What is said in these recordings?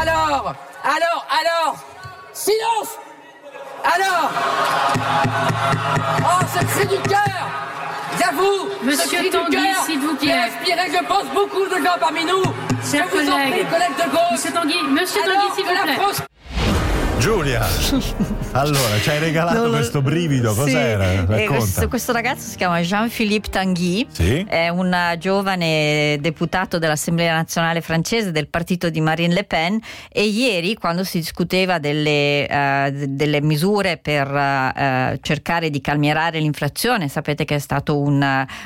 Alors, alors, alors, silence Alors Oh, ce cri du cœur J'avoue, Monsieur ce Tanguy, s'il vous qui plaît. inspiré, je pense, beaucoup de gens parmi nous. Chers je vous en prie, collègues. collègues de gauche. Monsieur Tanguy, Monsieur Tanguy, s'il vous la plaît. Giulia, allora ci hai regalato lo- questo brivido, Sì, cos'era? eh, Racconta. questo, questo ragazzo si chiama Jean-Philippe Tanguy, Sì. è un giovane deputato dell'Assemblea nazionale francese del partito di Marine Le Pen e ieri quando si discuteva delle, eh, d- delle misure per eh, cercare di calmierare l'inflazione, sapete che è stato un,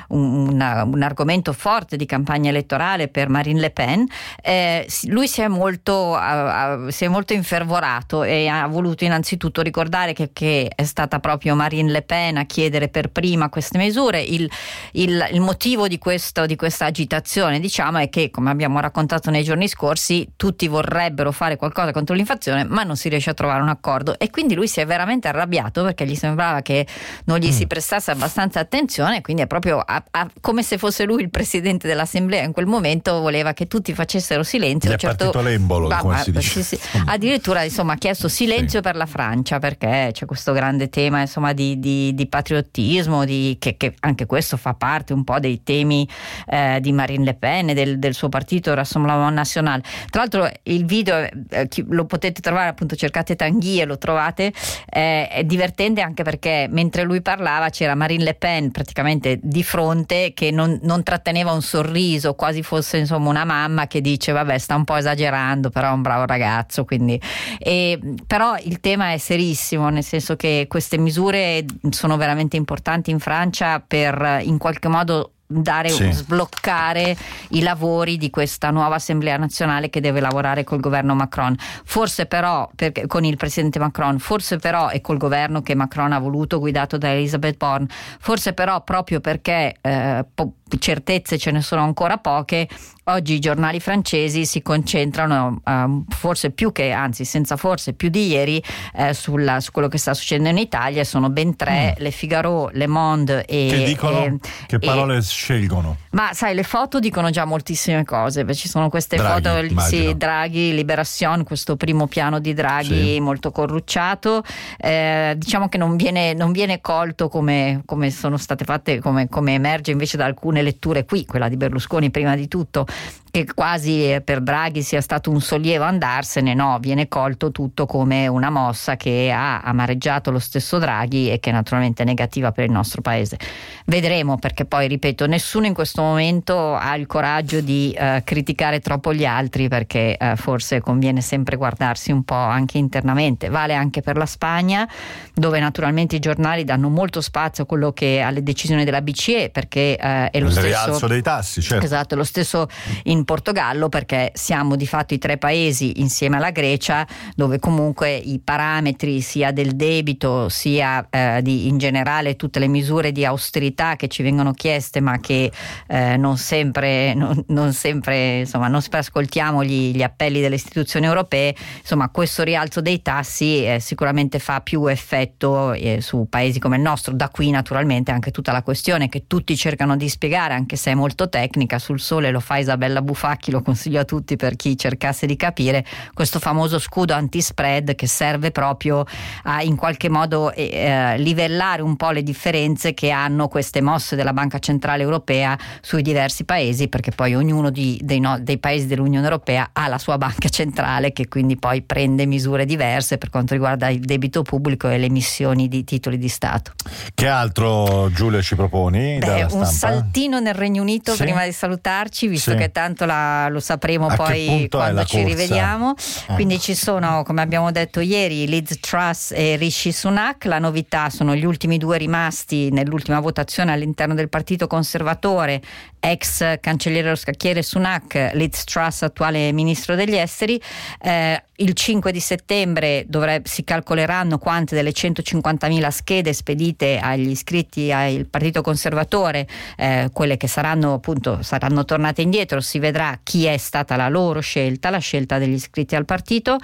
un- un argomento forte di campagna elettorale per Marine Le Pen, eh, lui si è molto, ha- si è molto infervorato e ha voluto innanzitutto ricordare che, che è stata proprio Marine Le Pen a chiedere per prima queste misure. Il, il- il motivo di, questo, di questa agitazione, diciamo, è che, come abbiamo raccontato nei giorni scorsi, tutti vorrebbero fare qualcosa contro l'inflazione, ma non si riesce a trovare un accordo. E quindi lui si è veramente arrabbiato perché gli sembrava che non gli si prestasse abbastanza attenzione, quindi è proprio a- a- come se fosse lui il presidente dell'assemblea in quel momento, voleva che tutti facessero silenzio. Gli è partito l'embolo, come si dice. sì, sì. Addirittura insomma, ha chiesto silenzio Sì. per la Francia perché c'è questo grande tema insomma, di, di- di patriottismo, di- che, che anche questo fa parte un po' dei temi eh, di Marine Le Pen e del, del suo partito Rassemblement National. Tra l'altro il video eh, lo potete trovare appunto cercate Tanguy e lo trovate eh, è divertente anche perché mentre lui parlava c'era Marine Le Pen praticamente di fronte che non, non tratteneva un sorriso quasi fosse insomma una mamma che dice vabbè sta un po' esagerando però è un bravo ragazzo quindi e, però il tema è serissimo nel senso che queste misure sono veramente importanti in Francia per in qualche modo dare Sì. sbloccare i lavori di questa nuova assemblea nazionale che deve lavorare col governo Macron forse però perché, con il presidente Macron forse però e col governo che Macron ha voluto guidato da Elizabeth Borne forse però proprio perché eh, po- certezze ce ne sono ancora poche oggi i giornali francesi si concentrano ehm, forse più che anzi senza forse più di ieri eh, sulla- su quello che sta succedendo in Italia sono ben tre Le Figaro, Le Monde e Che dicono? e- che e- parole scelgono? ma sai, le foto dicono già moltissime cose. Ci sono queste Draghi, foto, sì, Draghi, Liberation, questo primo piano di Draghi Sì. molto corrucciato. Eh, diciamo che non viene, non viene colto come, come sono state fatte, come, come emerge invece da alcune letture qui, quella di Berlusconi prima di tutto, che quasi eh, per Draghi sia stato un sollievo andarsene. No, viene colto tutto come una mossa che ha amareggiato lo stesso Draghi e che naturalmente è negativa per il nostro paese. Vedremo perché poi, ripeto, nessuno in questo momento ha il coraggio di eh, criticare troppo gli altri perché eh, forse conviene sempre guardarsi un po' anche internamente. Vale anche per la Spagna, dove naturalmente i giornali danno molto spazio a quello che alle decisioni della BCE perché eh, è lo Il stesso rialzo dei tassi, certo. Esatto, lo stesso in Portogallo perché siamo di fatto i tre paesi insieme alla Grecia dove comunque i parametri sia del debito sia eh, di, in generale tutte le misure di austerità che ci vengono chieste ma che eh, non sempre, non, non sempre insomma non sempre ascoltiamo gli, gli appelli delle istituzioni europee, insomma questo rialzo dei tassi eh, sicuramente fa più effetto eh, su paesi come il nostro, da qui naturalmente anche tutta la questione che tutti cercano di spiegare anche se è molto tecnica, sul sole lo fa Isabella Bufacchi, lo consiglio a tutti per chi cercasse di capire, questo famoso scudo anti-spread che serve proprio a in qualche modo eh, eh, livellare un po' le differenze che hanno queste mosse della Banca Centrale Europea sui diversi paesi, perché poi ognuno di- dei, no- dei paesi dell'Unione Europea ha la sua banca centrale che quindi poi prende misure diverse per quanto riguarda il debito pubblico e le emissioni di titoli di Stato. Che altro Giulia ci proponi Beh, un saltino nel Regno Unito Sì. prima di salutarci, visto Sì. che tanto la- lo sapremo A poi quando ci corsa? rivediamo. Ah. Quindi ci sono, come abbiamo detto ieri, Liz Truss e Rishi Sunak. La novità sono gli ultimi due rimasti nell'ultima votazione all'interno del Partito Conservatore, ex cancelliere dello scacchiere Sunak, Liz Truss, attuale ministro degli esteri. Eh, il 5 di settembre dovre- si calcoleranno quante delle 150.000 schede spedite agli iscritti al Partito Conservatore, eh, quelle che saranno appunto saranno tornate indietro, si vedrà chi è stata la loro scelta, la scelta degli iscritti al partito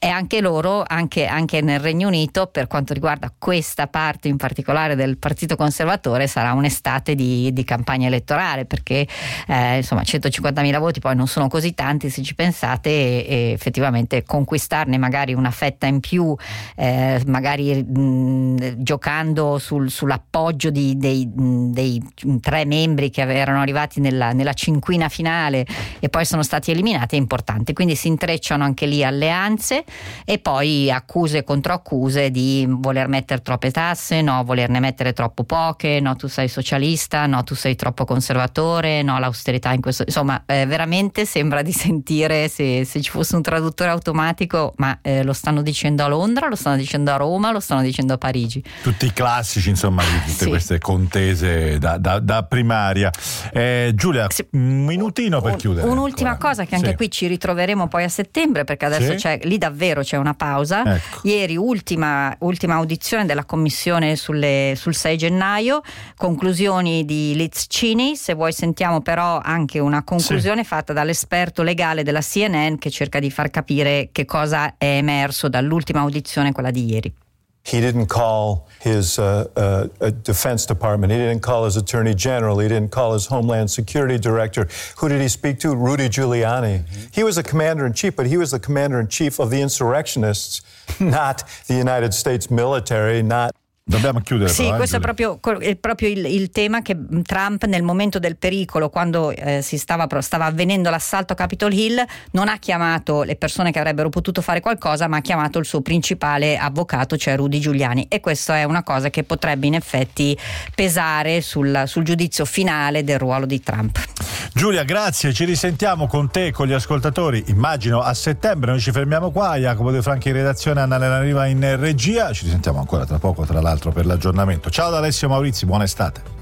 e anche loro, anche, anche nel Regno Unito, per quanto riguarda questa parte in particolare del Partito Conservatore, sarà un'estate di, di campagna elettorale perché eh, insomma 150.000 voti poi non sono così tanti se ci pensate e, e effettivamente conquistarne magari una fetta in più, eh, magari mh, giocando sul, sull'appoggio di, dei, dei, tre membri che erano arrivati nella, nella cinquina finale e poi sono stati eliminati è importante. Quindi si intrecciano anche lì alleanze e poi accuse contro accuse di voler mettere troppe tasse, no, volerne mettere troppo poche, no, tu sei socialista, no, tu sei troppo conservatore, no, l'austerità in questo. Insomma, eh, veramente sembra di sentire se, se, ci fosse un traduttore automatico, ma eh, lo stanno dicendo a Londra, lo stanno dicendo a Roma, lo stanno dicendo a Parigi. Tutti i classici, insomma, di tutte sì. queste contese da, da, da primaria. Eh, Giulia, sì. un minutino per un, chiudere. Un'ultima ancora. cosa che anche sì. qui ci ritroveremo poi a settembre, perché adesso c'è, lì davvero c'è una pausa. Ecco. Ieri ultima, ultima, audizione della commissione sulle, sul 6 gennaio, conclusioni di Liz Cini, se vuoi sentiamo però anche una conclusione fatta dall'esperto legale della CNN che cerca di far capire che cosa è emerso dall'ultima audizione, quella di ieri. He didn't call his uh, uh, Defense Department. He didn't call his Attorney General. He didn't call his Homeland Security Director. Who did he speak to? Rudy Giuliani. Mm-hmm. He was the commander in chief, but he was the commander in chief of the insurrectionists, not the United States military, not. Dobbiamo chiudere. Sì, però, questo eh, è proprio, è proprio il, il, tema che Trump nel momento del pericolo, quando eh, si stava, stava, avvenendo l'assalto a Capitol Hill, non ha chiamato le persone che avrebbero potuto fare qualcosa, ma ha chiamato il suo principale avvocato, cioè Rudy Giuliani. E questa è una cosa che potrebbe in effetti pesare sul, sul giudizio finale del ruolo di Trump. Giulia, grazie, ci risentiamo con te e con gli ascoltatori, immagino a settembre, noi ci fermiamo qua, Jacopo De Franchi in redazione, Anna Elena Riva in regia, ci risentiamo ancora tra poco tra l'altro per l'aggiornamento. Ciao da Alessio Maurizi, buona estate.